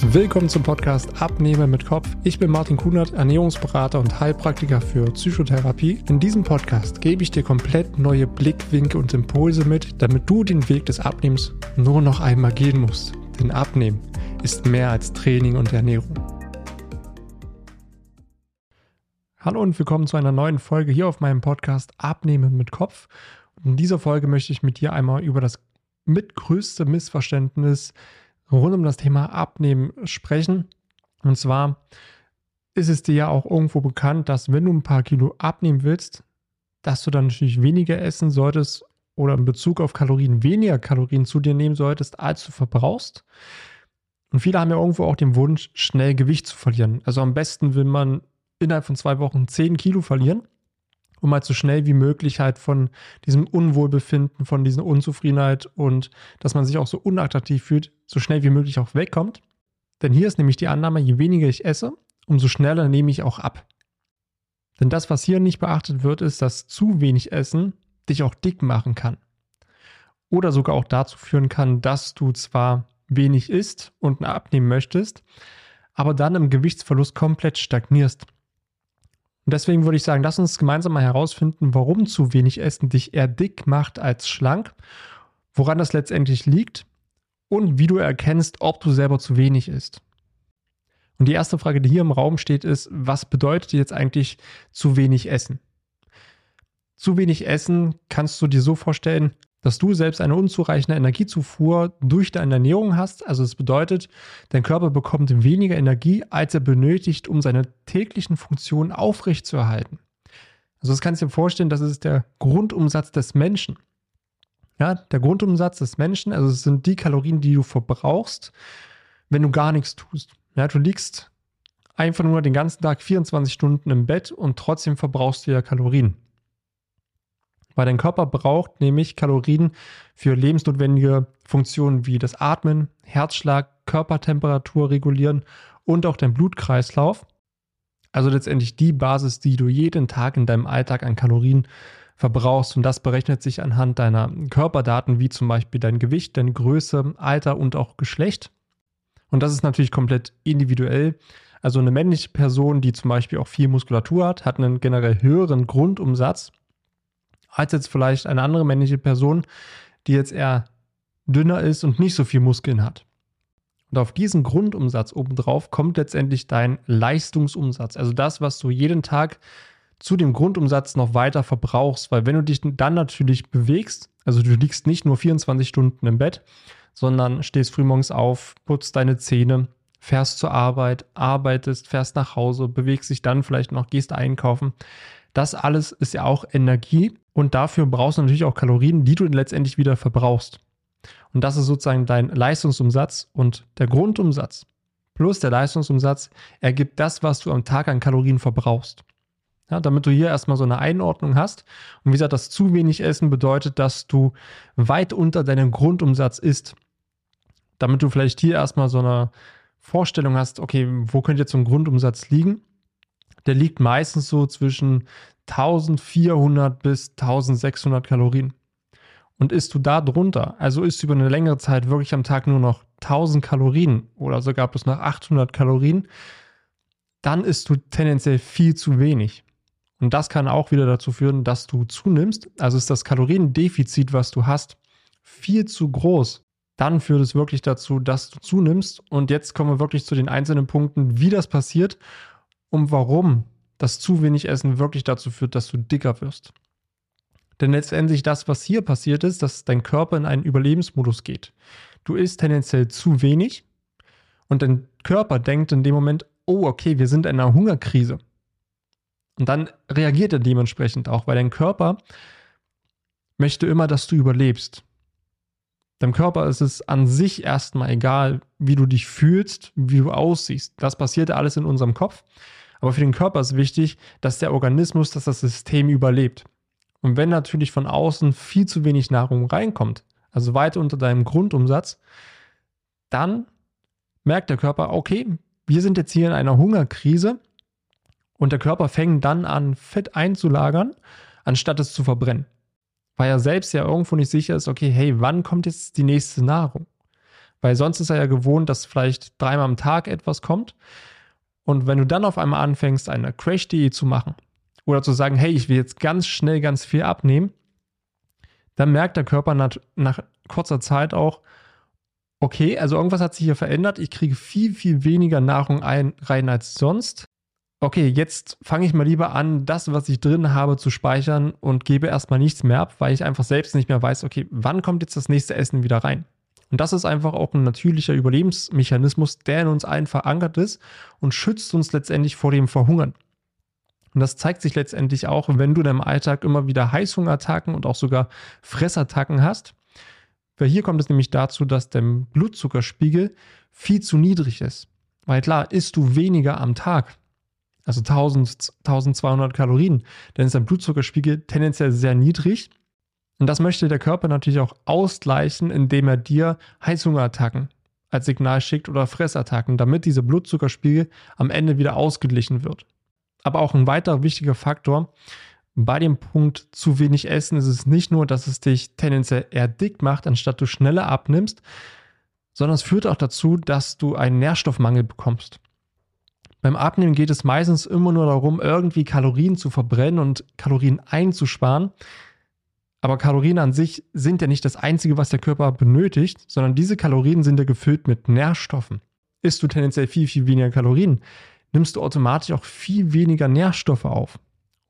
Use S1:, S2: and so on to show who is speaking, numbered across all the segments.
S1: Willkommen zum Podcast Abnehmen mit Kopf. Ich bin Martin Kunert, Ernährungsberater und Heilpraktiker für Psychotherapie. In diesem Podcast gebe ich dir komplett neue Blickwinkel und Impulse mit, damit du den Weg des Abnehmens nur noch einmal gehen musst. Denn Abnehmen ist mehr als Training und Ernährung. Hallo und willkommen zu einer neuen Folge hier auf meinem Podcast Abnehmen mit Kopf. in dieser Folge möchte ich mit dir einmal über das mitgrößte Missverständnis rund um das Thema Abnehmen sprechen. Und zwar ist es dir ja auch irgendwo bekannt, dass wenn du ein paar Kilo abnehmen willst, dass du dann natürlich weniger essen solltest oder in Bezug auf Kalorien weniger Kalorien zu dir nehmen solltest, als du verbrauchst. Und viele haben ja irgendwo auch den Wunsch, schnell Gewicht zu verlieren. Also am besten will man innerhalb von zwei Wochen 10 Kilo verlieren um halt so schnell wie möglich halt von diesem Unwohlbefinden, von dieser Unzufriedenheit und dass man sich auch so unattraktiv fühlt, so schnell wie möglich auch wegkommt. Denn hier ist nämlich die Annahme, je weniger ich esse, umso schneller nehme ich auch ab. Denn das, was hier nicht beachtet wird, ist, dass zu wenig Essen dich auch dick machen kann. Oder sogar auch dazu führen kann, dass du zwar wenig isst und abnehmen möchtest, aber dann im Gewichtsverlust komplett stagnierst. Und deswegen würde ich sagen, lass uns gemeinsam mal herausfinden, warum zu wenig Essen dich eher dick macht als schlank, woran das letztendlich liegt und wie du erkennst, ob du selber zu wenig isst. Und die erste Frage, die hier im Raum steht, ist, was bedeutet jetzt eigentlich zu wenig Essen? Zu wenig Essen kannst du dir so vorstellen, dass du selbst eine unzureichende Energiezufuhr durch deine Ernährung hast. Also es bedeutet, dein Körper bekommt weniger Energie, als er benötigt, um seine täglichen Funktionen aufrechtzuerhalten. Also das kannst du dir vorstellen, das ist der Grundumsatz des Menschen. Ja, der Grundumsatz des Menschen, also es sind die Kalorien, die du verbrauchst, wenn du gar nichts tust. Ja, du liegst einfach nur den ganzen Tag 24 Stunden im Bett und trotzdem verbrauchst du ja Kalorien weil dein Körper braucht nämlich Kalorien für lebensnotwendige Funktionen wie das Atmen, Herzschlag, Körpertemperatur regulieren und auch dein Blutkreislauf. Also letztendlich die Basis, die du jeden Tag in deinem Alltag an Kalorien verbrauchst. Und das berechnet sich anhand deiner Körperdaten, wie zum Beispiel dein Gewicht, deine Größe, Alter und auch Geschlecht. Und das ist natürlich komplett individuell. Also eine männliche Person, die zum Beispiel auch viel Muskulatur hat, hat einen generell höheren Grundumsatz als jetzt vielleicht eine andere männliche Person, die jetzt eher dünner ist und nicht so viel Muskeln hat. Und auf diesen Grundumsatz obendrauf kommt letztendlich dein Leistungsumsatz, also das, was du jeden Tag zu dem Grundumsatz noch weiter verbrauchst, weil wenn du dich dann natürlich bewegst, also du liegst nicht nur 24 Stunden im Bett, sondern stehst frühmorgens auf, putzt deine Zähne, fährst zur Arbeit, arbeitest, fährst nach Hause, bewegst dich dann vielleicht noch, gehst einkaufen. Das alles ist ja auch Energie und dafür brauchst du natürlich auch Kalorien, die du letztendlich wieder verbrauchst. Und das ist sozusagen dein Leistungsumsatz und der Grundumsatz plus der Leistungsumsatz ergibt das, was du am Tag an Kalorien verbrauchst. Ja, damit du hier erstmal so eine Einordnung hast. Und wie gesagt, das zu wenig Essen bedeutet, dass du weit unter deinem Grundumsatz isst. Damit du vielleicht hier erstmal so eine Vorstellung hast, okay, wo könnte jetzt so ein Grundumsatz liegen? Der liegt meistens so zwischen 1400 bis 1600 Kalorien. Und isst du da drunter, also isst du über eine längere Zeit wirklich am Tag nur noch 1000 Kalorien oder sogar bis nach 800 Kalorien, dann isst du tendenziell viel zu wenig. Und das kann auch wieder dazu führen, dass du zunimmst. Also ist das Kaloriendefizit, was du hast, viel zu groß. Dann führt es wirklich dazu, dass du zunimmst. Und jetzt kommen wir wirklich zu den einzelnen Punkten, wie das passiert und warum dass zu wenig Essen wirklich dazu führt, dass du dicker wirst. Denn letztendlich das, was hier passiert ist, dass dein Körper in einen Überlebensmodus geht. Du isst tendenziell zu wenig und dein Körper denkt in dem Moment, oh, okay, wir sind in einer Hungerkrise. Und dann reagiert er dementsprechend auch, weil dein Körper möchte immer, dass du überlebst. Deinem Körper ist es an sich erstmal egal, wie du dich fühlst, wie du aussiehst. Das passiert alles in unserem Kopf. Aber für den Körper ist wichtig, dass der Organismus, dass das System überlebt. Und wenn natürlich von außen viel zu wenig Nahrung reinkommt, also weit unter deinem Grundumsatz, dann merkt der Körper, okay, wir sind jetzt hier in einer Hungerkrise und der Körper fängt dann an, Fett einzulagern, anstatt es zu verbrennen. Weil er selbst ja irgendwo nicht sicher ist, okay, hey, wann kommt jetzt die nächste Nahrung? Weil sonst ist er ja gewohnt, dass vielleicht dreimal am Tag etwas kommt. Und wenn du dann auf einmal anfängst, eine Crash-Diät zu machen oder zu sagen, hey, ich will jetzt ganz schnell ganz viel abnehmen, dann merkt der Körper nach, nach kurzer Zeit auch, okay, also irgendwas hat sich hier verändert, ich kriege viel, viel weniger Nahrung ein, rein als sonst. Okay, jetzt fange ich mal lieber an, das, was ich drin habe, zu speichern und gebe erstmal nichts mehr ab, weil ich einfach selbst nicht mehr weiß, okay, wann kommt jetzt das nächste Essen wieder rein? Und das ist einfach auch ein natürlicher Überlebensmechanismus, der in uns allen verankert ist und schützt uns letztendlich vor dem Verhungern. Und das zeigt sich letztendlich auch, wenn du in deinem Alltag immer wieder Heißhungerattacken und auch sogar Fressattacken hast. Weil hier kommt es nämlich dazu, dass der Blutzuckerspiegel viel zu niedrig ist. Weil klar, isst du weniger am Tag, also 1000, 1200 Kalorien, dann ist dein Blutzuckerspiegel tendenziell sehr niedrig. Und das möchte der Körper natürlich auch ausgleichen, indem er dir Heißhungerattacken als Signal schickt oder Fressattacken, damit dieser Blutzuckerspiegel am Ende wieder ausgeglichen wird. Aber auch ein weiterer wichtiger Faktor, bei dem Punkt zu wenig Essen ist es nicht nur, dass es dich tendenziell eher dick macht, anstatt du schneller abnimmst, sondern es führt auch dazu, dass du einen Nährstoffmangel bekommst. Beim Abnehmen geht es meistens immer nur darum, irgendwie Kalorien zu verbrennen und Kalorien einzusparen. Aber Kalorien an sich sind ja nicht das Einzige, was der Körper benötigt, sondern diese Kalorien sind ja gefüllt mit Nährstoffen. Isst du tendenziell viel, viel weniger Kalorien, nimmst du automatisch auch viel weniger Nährstoffe auf.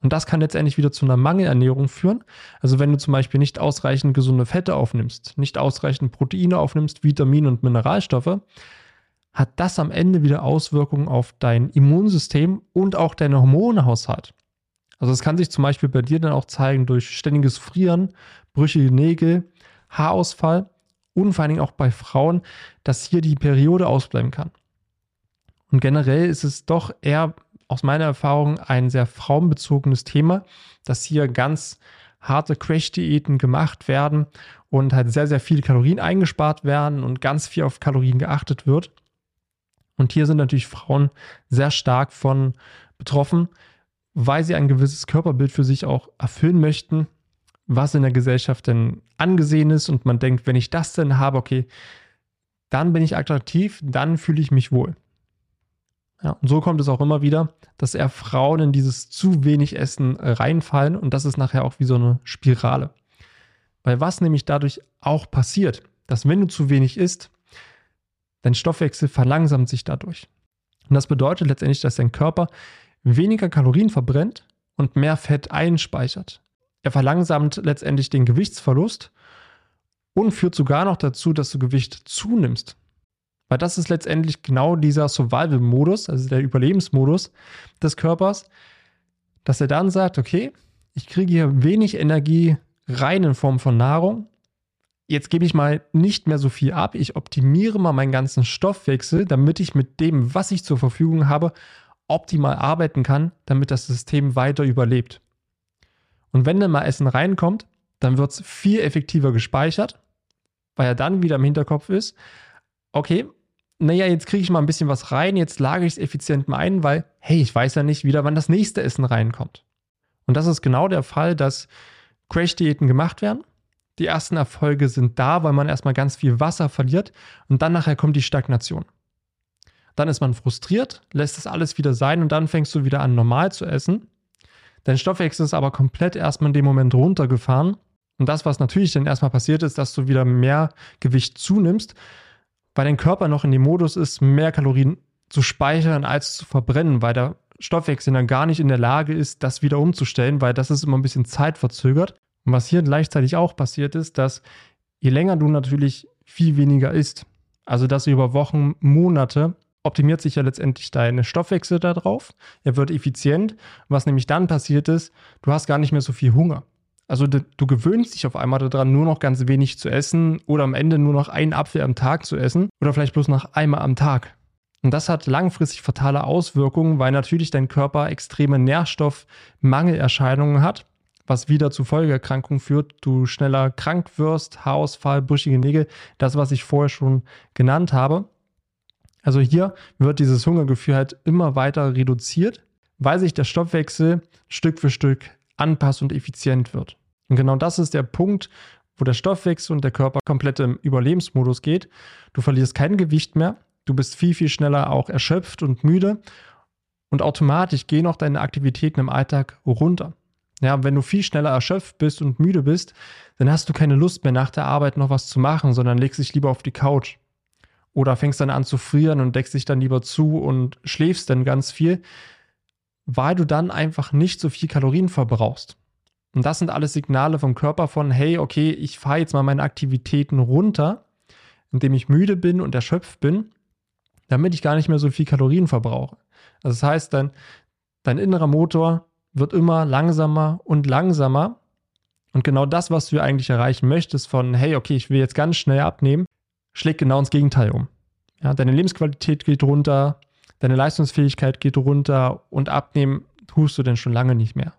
S1: Und das kann letztendlich wieder zu einer Mangelernährung führen. Also wenn du zum Beispiel nicht ausreichend gesunde Fette aufnimmst, nicht ausreichend Proteine aufnimmst, Vitamine und Mineralstoffe, hat das am Ende wieder Auswirkungen auf dein Immunsystem und auch deinen Hormonhaushalt. Also es kann sich zum Beispiel bei dir dann auch zeigen durch ständiges Frieren, brüchige Nägel, Haarausfall und vor allen Dingen auch bei Frauen, dass hier die Periode ausbleiben kann. Und generell ist es doch eher aus meiner Erfahrung ein sehr frauenbezogenes Thema, dass hier ganz harte Crash-Diäten gemacht werden und halt sehr, sehr viele Kalorien eingespart werden und ganz viel auf Kalorien geachtet wird. Und hier sind natürlich Frauen sehr stark von betroffen, weil sie ein gewisses Körperbild für sich auch erfüllen möchten, was in der Gesellschaft denn angesehen ist. Und man denkt, wenn ich das denn habe, okay, dann bin ich attraktiv, dann fühle ich mich wohl. Ja, und so kommt es auch immer wieder, dass eher Frauen in dieses zu wenig Essen reinfallen und das ist nachher auch wie so eine Spirale. Weil was nämlich dadurch auch passiert, dass wenn du zu wenig isst, dein Stoffwechsel verlangsamt sich dadurch. Und das bedeutet letztendlich, dass dein Körper weniger Kalorien verbrennt und mehr Fett einspeichert. Er verlangsamt letztendlich den Gewichtsverlust und führt sogar noch dazu, dass du Gewicht zunimmst. Weil das ist letztendlich genau dieser Survival-Modus, also der Überlebensmodus des Körpers, dass er dann sagt, okay, ich kriege hier wenig Energie rein in Form von Nahrung. Jetzt gebe ich mal nicht mehr so viel ab. Ich optimiere mal meinen ganzen Stoffwechsel, damit ich mit dem, was ich zur Verfügung habe, optimal arbeiten kann, damit das System weiter überlebt. Und wenn dann mal Essen reinkommt, dann wird es viel effektiver gespeichert, weil er dann wieder im Hinterkopf ist, okay, naja, jetzt kriege ich mal ein bisschen was rein, jetzt lage ich es effizient mal ein, weil, hey, ich weiß ja nicht wieder, wann das nächste Essen reinkommt. Und das ist genau der Fall, dass Crash-Diäten gemacht werden. Die ersten Erfolge sind da, weil man erstmal ganz viel Wasser verliert und dann nachher kommt die Stagnation. Dann ist man frustriert, lässt das alles wieder sein und dann fängst du wieder an, normal zu essen. Dein Stoffwechsel ist aber komplett erstmal in dem Moment runtergefahren. Und das, was natürlich dann erstmal passiert ist, dass du wieder mehr Gewicht zunimmst, weil dein Körper noch in dem Modus ist, mehr Kalorien zu speichern als zu verbrennen, weil der Stoffwechsel dann gar nicht in der Lage ist, das wieder umzustellen, weil das ist immer ein bisschen zeitverzögert. Und was hier gleichzeitig auch passiert ist, dass je länger du natürlich viel weniger isst, also dass über Wochen, Monate, optimiert sich ja letztendlich deine Stoffwechsel darauf. Er wird effizient. Was nämlich dann passiert ist, du hast gar nicht mehr so viel Hunger. Also du, du gewöhnst dich auf einmal daran, nur noch ganz wenig zu essen oder am Ende nur noch einen Apfel am Tag zu essen oder vielleicht bloß noch einmal am Tag. Und das hat langfristig fatale Auswirkungen, weil natürlich dein Körper extreme Nährstoffmangelerscheinungen hat, was wieder zu Folgeerkrankungen führt. Du schneller krank wirst, Haarausfall, brüchige Nägel, das, was ich vorher schon genannt habe. Also hier wird dieses Hungergefühl halt immer weiter reduziert, weil sich der Stoffwechsel Stück für Stück anpasst und effizient wird. Und genau das ist der Punkt, wo der Stoffwechsel und der Körper komplett im Überlebensmodus geht. Du verlierst kein Gewicht mehr, du bist viel, viel schneller auch erschöpft und müde und automatisch gehen auch deine Aktivitäten im Alltag runter. Ja, wenn du viel schneller erschöpft bist und müde bist, dann hast du keine Lust mehr nach der Arbeit noch was zu machen, sondern legst dich lieber auf die Couch. Oder fängst dann an zu frieren und deckst dich dann lieber zu und schläfst dann ganz viel, weil du dann einfach nicht so viel Kalorien verbrauchst. Und das sind alles Signale vom Körper von, hey, okay, ich fahre jetzt mal meine Aktivitäten runter, indem ich müde bin und erschöpft bin, damit ich gar nicht mehr so viel Kalorien verbrauche. Also das heißt, dein, dein innerer Motor wird immer langsamer und langsamer. Und genau das, was du eigentlich erreichen möchtest, von, hey, okay, ich will jetzt ganz schnell abnehmen, schlägt genau ins Gegenteil um. Ja, deine Lebensqualität geht runter, deine Leistungsfähigkeit geht runter und abnehmen tust du denn schon lange nicht mehr.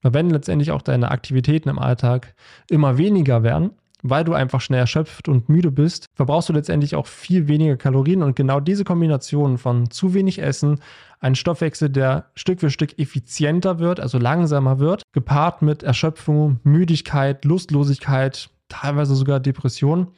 S1: Weil wenn letztendlich auch deine Aktivitäten im Alltag immer weniger werden, weil du einfach schnell erschöpft und müde bist, verbrauchst du letztendlich auch viel weniger Kalorien und genau diese Kombination von zu wenig Essen, ein Stoffwechsel, der Stück für Stück effizienter wird, also langsamer wird, gepaart mit Erschöpfung, Müdigkeit, Lustlosigkeit, teilweise sogar Depression,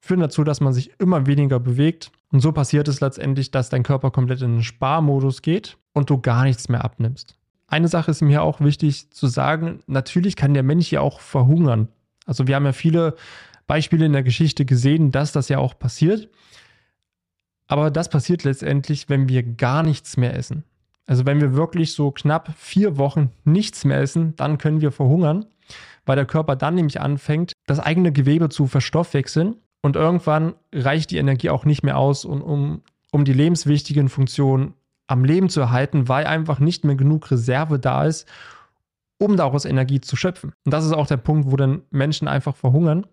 S1: führen dazu, dass man sich immer weniger bewegt. Und so passiert es letztendlich, dass dein Körper komplett in den Sparmodus geht und du gar nichts mehr abnimmst. Eine Sache ist mir auch wichtig zu sagen, natürlich kann der Mensch ja auch verhungern. Also wir haben ja viele Beispiele in der Geschichte gesehen, dass das ja auch passiert. Aber das passiert letztendlich, wenn wir gar nichts mehr essen. Also wenn wir wirklich so knapp vier Wochen nichts mehr essen, dann können wir verhungern, weil der Körper dann nämlich anfängt, das eigene Gewebe zu verstoffwechseln und irgendwann reicht die Energie auch nicht mehr aus, um, um die lebenswichtigen Funktionen am Leben zu erhalten, weil einfach nicht mehr genug Reserve da ist, um daraus Energie zu schöpfen. Und das ist auch der Punkt, wo dann Menschen einfach verhungern.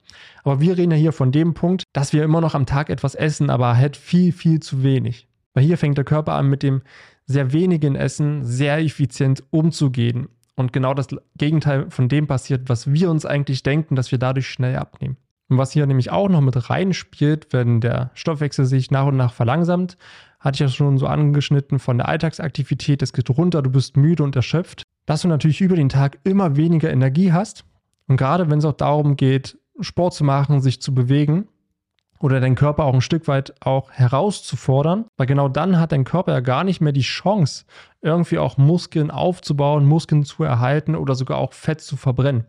S1: Aber wir reden ja hier von dem Punkt, dass wir immer noch am Tag etwas essen, aber halt viel, viel zu wenig. Weil hier fängt der Körper an, mit dem sehr wenigen Essen sehr effizient umzugehen. Und genau das Gegenteil von dem passiert, was wir uns eigentlich denken, dass wir dadurch schnell abnehmen. Und was hier nämlich auch noch mit reinspielt, wenn der Stoffwechsel sich nach und nach verlangsamt, hatte ich ja schon so angeschnitten von der Alltagsaktivität, es geht runter, du bist müde und erschöpft, dass du natürlich über den Tag immer weniger Energie hast. Und gerade wenn es auch darum geht, Sport zu machen, sich zu bewegen oder deinen Körper auch ein Stück weit auch herauszufordern, weil genau dann hat dein Körper ja gar nicht mehr die Chance, irgendwie auch Muskeln aufzubauen, Muskeln zu erhalten oder sogar auch Fett zu verbrennen.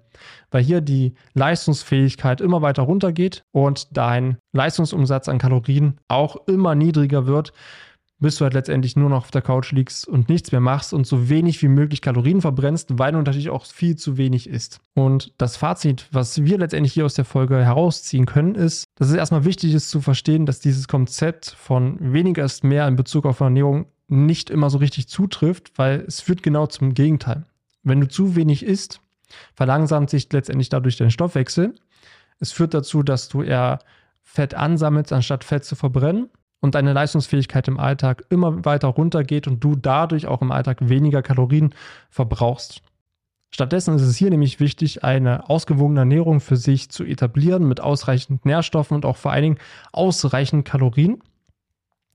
S1: Weil hier die Leistungsfähigkeit immer weiter runtergeht und dein Leistungsumsatz an Kalorien auch immer niedriger wird, bis du halt letztendlich nur noch auf der Couch liegst und nichts mehr machst und so wenig wie möglich Kalorien verbrennst, weil du natürlich auch viel zu wenig isst. Und das Fazit, was wir letztendlich hier aus der Folge herausziehen können, ist, dass es erstmal wichtig ist zu verstehen, dass dieses Konzept von weniger ist mehr in Bezug auf Ernährung nicht immer so richtig zutrifft, weil es führt genau zum Gegenteil. Wenn du zu wenig isst, verlangsamt sich letztendlich dadurch dein Stoffwechsel. Es führt dazu, dass du eher Fett ansammelst, anstatt Fett zu verbrennen und deine Leistungsfähigkeit im Alltag immer weiter runtergeht und du dadurch auch im Alltag weniger Kalorien verbrauchst. Stattdessen ist es hier nämlich wichtig, eine ausgewogene Ernährung für sich zu etablieren mit ausreichend Nährstoffen und auch vor allen Dingen ausreichend Kalorien.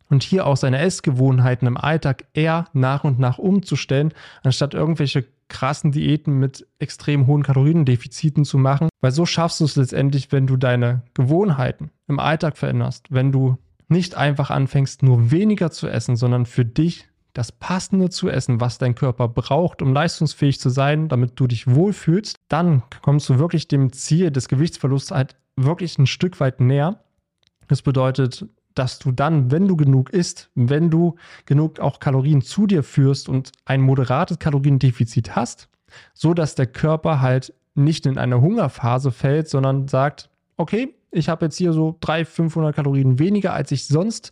S1: Und hier auch seine Essgewohnheiten im Alltag eher nach und nach umzustellen, anstatt irgendwelche krassen Diäten mit extrem hohen Kaloriendefiziten zu machen. Weil so schaffst du es letztendlich, wenn du deine Gewohnheiten im Alltag veränderst, wenn du nicht einfach anfängst, nur weniger zu essen, sondern für dich das Passende zu essen, was dein Körper braucht, um leistungsfähig zu sein, damit du dich wohlfühlst, dann kommst du wirklich dem Ziel des Gewichtsverlusts halt wirklich ein Stück weit näher. Das bedeutet, dass du dann, wenn du genug isst, wenn du genug auch Kalorien zu dir führst und ein moderates Kaloriendefizit hast, so dass der Körper halt nicht in eine Hungerphase fällt, sondern sagt, okay, ich habe jetzt hier so 300, 500 Kalorien weniger, als ich sonst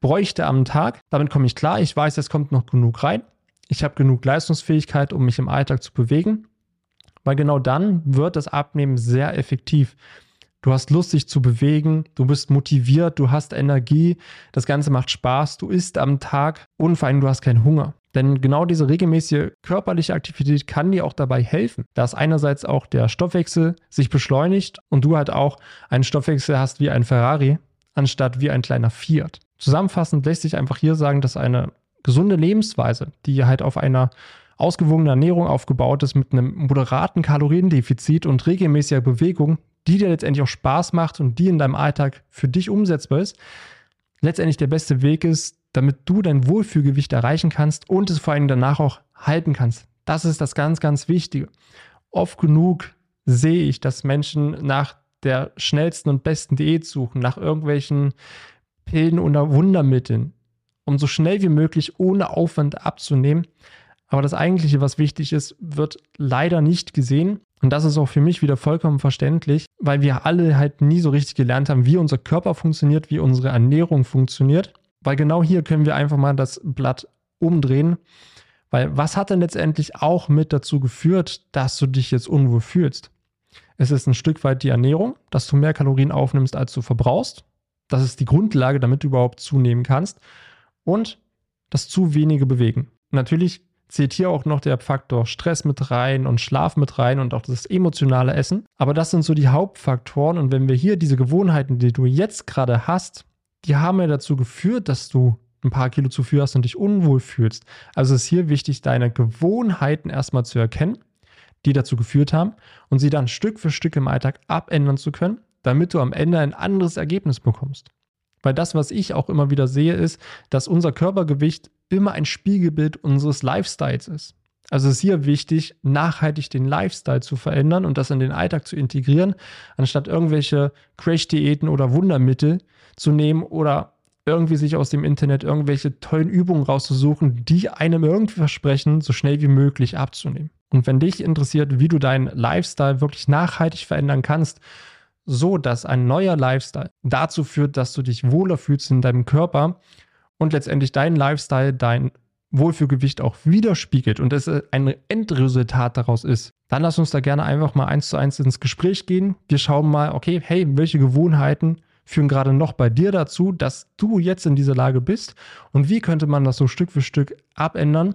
S1: bräuchte am Tag. Damit komme ich klar. Ich weiß, es kommt noch genug rein. Ich habe genug Leistungsfähigkeit, um mich im Alltag zu bewegen. Weil genau dann wird das Abnehmen sehr effektiv. Du hast Lust, dich zu bewegen, du bist motiviert, du hast Energie, das Ganze macht Spaß, du isst am Tag und vor allem du hast keinen Hunger. Denn genau diese regelmäßige körperliche Aktivität kann dir auch dabei helfen, dass einerseits auch der Stoffwechsel sich beschleunigt und du halt auch einen Stoffwechsel hast wie ein Ferrari, anstatt wie ein kleiner Fiat. Zusammenfassend lässt sich einfach hier sagen, dass eine gesunde Lebensweise, die halt auf einer ausgewogenen Ernährung aufgebaut ist, mit einem moderaten Kaloriendefizit und regelmäßiger Bewegung, die dir letztendlich auch Spaß macht und die in deinem Alltag für dich umsetzbar ist, letztendlich der beste Weg ist, damit du dein Wohlfühlgewicht erreichen kannst und es vor allem danach auch halten kannst. Das ist das ganz, ganz Wichtige. Oft genug sehe ich, dass Menschen nach der schnellsten und besten Diät suchen, nach irgendwelchen Pillen oder Wundermitteln, um so schnell wie möglich ohne Aufwand abzunehmen. Aber das eigentliche, was wichtig ist, wird leider nicht gesehen. Und das ist auch für mich wieder vollkommen verständlich, weil wir alle halt nie so richtig gelernt haben, wie unser Körper funktioniert, wie unsere Ernährung funktioniert. Weil genau hier können wir einfach mal das Blatt umdrehen. Weil was hat denn letztendlich auch mit dazu geführt, dass du dich jetzt unwohl fühlst? Es ist ein Stück weit die Ernährung, dass du mehr Kalorien aufnimmst, als du verbrauchst. Das ist die Grundlage, damit du überhaupt zunehmen kannst. Und das zu wenige bewegen. Natürlich zählt hier auch noch der Faktor Stress mit rein und Schlaf mit rein und auch das emotionale Essen. Aber das sind so die Hauptfaktoren. Und wenn wir hier diese Gewohnheiten, die du jetzt gerade hast, die haben ja dazu geführt, dass du ein paar Kilo zu viel hast und dich unwohl fühlst. Also ist hier wichtig, deine Gewohnheiten erstmal zu erkennen die dazu geführt haben und sie dann Stück für Stück im Alltag abändern zu können, damit du am Ende ein anderes Ergebnis bekommst. Weil das, was ich auch immer wieder sehe, ist, dass unser Körpergewicht immer ein Spiegelbild unseres Lifestyles ist. Also ist hier wichtig, nachhaltig den Lifestyle zu verändern und das in den Alltag zu integrieren, anstatt irgendwelche Crash-Diäten oder Wundermittel zu nehmen oder irgendwie sich aus dem Internet irgendwelche tollen Übungen rauszusuchen, die einem irgendwie versprechen, so schnell wie möglich abzunehmen. Und wenn dich interessiert, wie du deinen Lifestyle wirklich nachhaltig verändern kannst, so dass ein neuer Lifestyle dazu führt, dass du dich wohler fühlst in deinem Körper und letztendlich dein Lifestyle dein Wohlfühlgewicht auch widerspiegelt und es ein Endresultat daraus ist, dann lass uns da gerne einfach mal eins zu eins ins Gespräch gehen. Wir schauen mal, okay, hey, welche Gewohnheiten führen gerade noch bei dir dazu, dass du jetzt in dieser Lage bist und wie könnte man das so Stück für Stück abändern,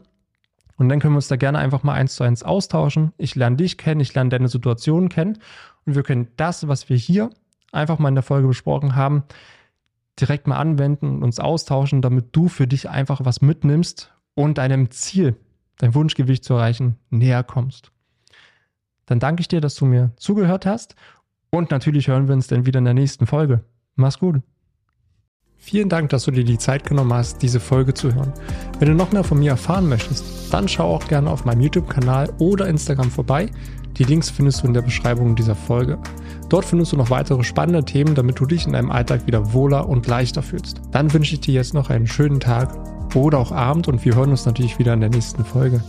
S1: und dann können wir uns da gerne einfach mal eins zu eins austauschen. Ich lerne dich kennen, ich lerne deine Situation kennen und wir können das, was wir hier einfach mal in der Folge besprochen haben, direkt mal anwenden und uns austauschen, damit du für dich einfach was mitnimmst und deinem Ziel, dein Wunschgewicht zu erreichen, näher kommst. Dann danke ich dir, dass du mir zugehört hast und natürlich hören wir uns dann wieder in der nächsten Folge. Mach's gut. Vielen Dank, dass du dir die Zeit genommen hast, diese Folge zu hören. Wenn du noch mehr von mir erfahren möchtest, dann schau auch gerne auf meinem YouTube-Kanal oder Instagram vorbei. Die Links findest du in der Beschreibung dieser Folge. Dort findest du noch weitere spannende Themen, damit du dich in deinem Alltag wieder wohler und leichter fühlst. Dann wünsche ich dir jetzt noch einen schönen Tag oder auch Abend und wir hören uns natürlich wieder in der nächsten Folge.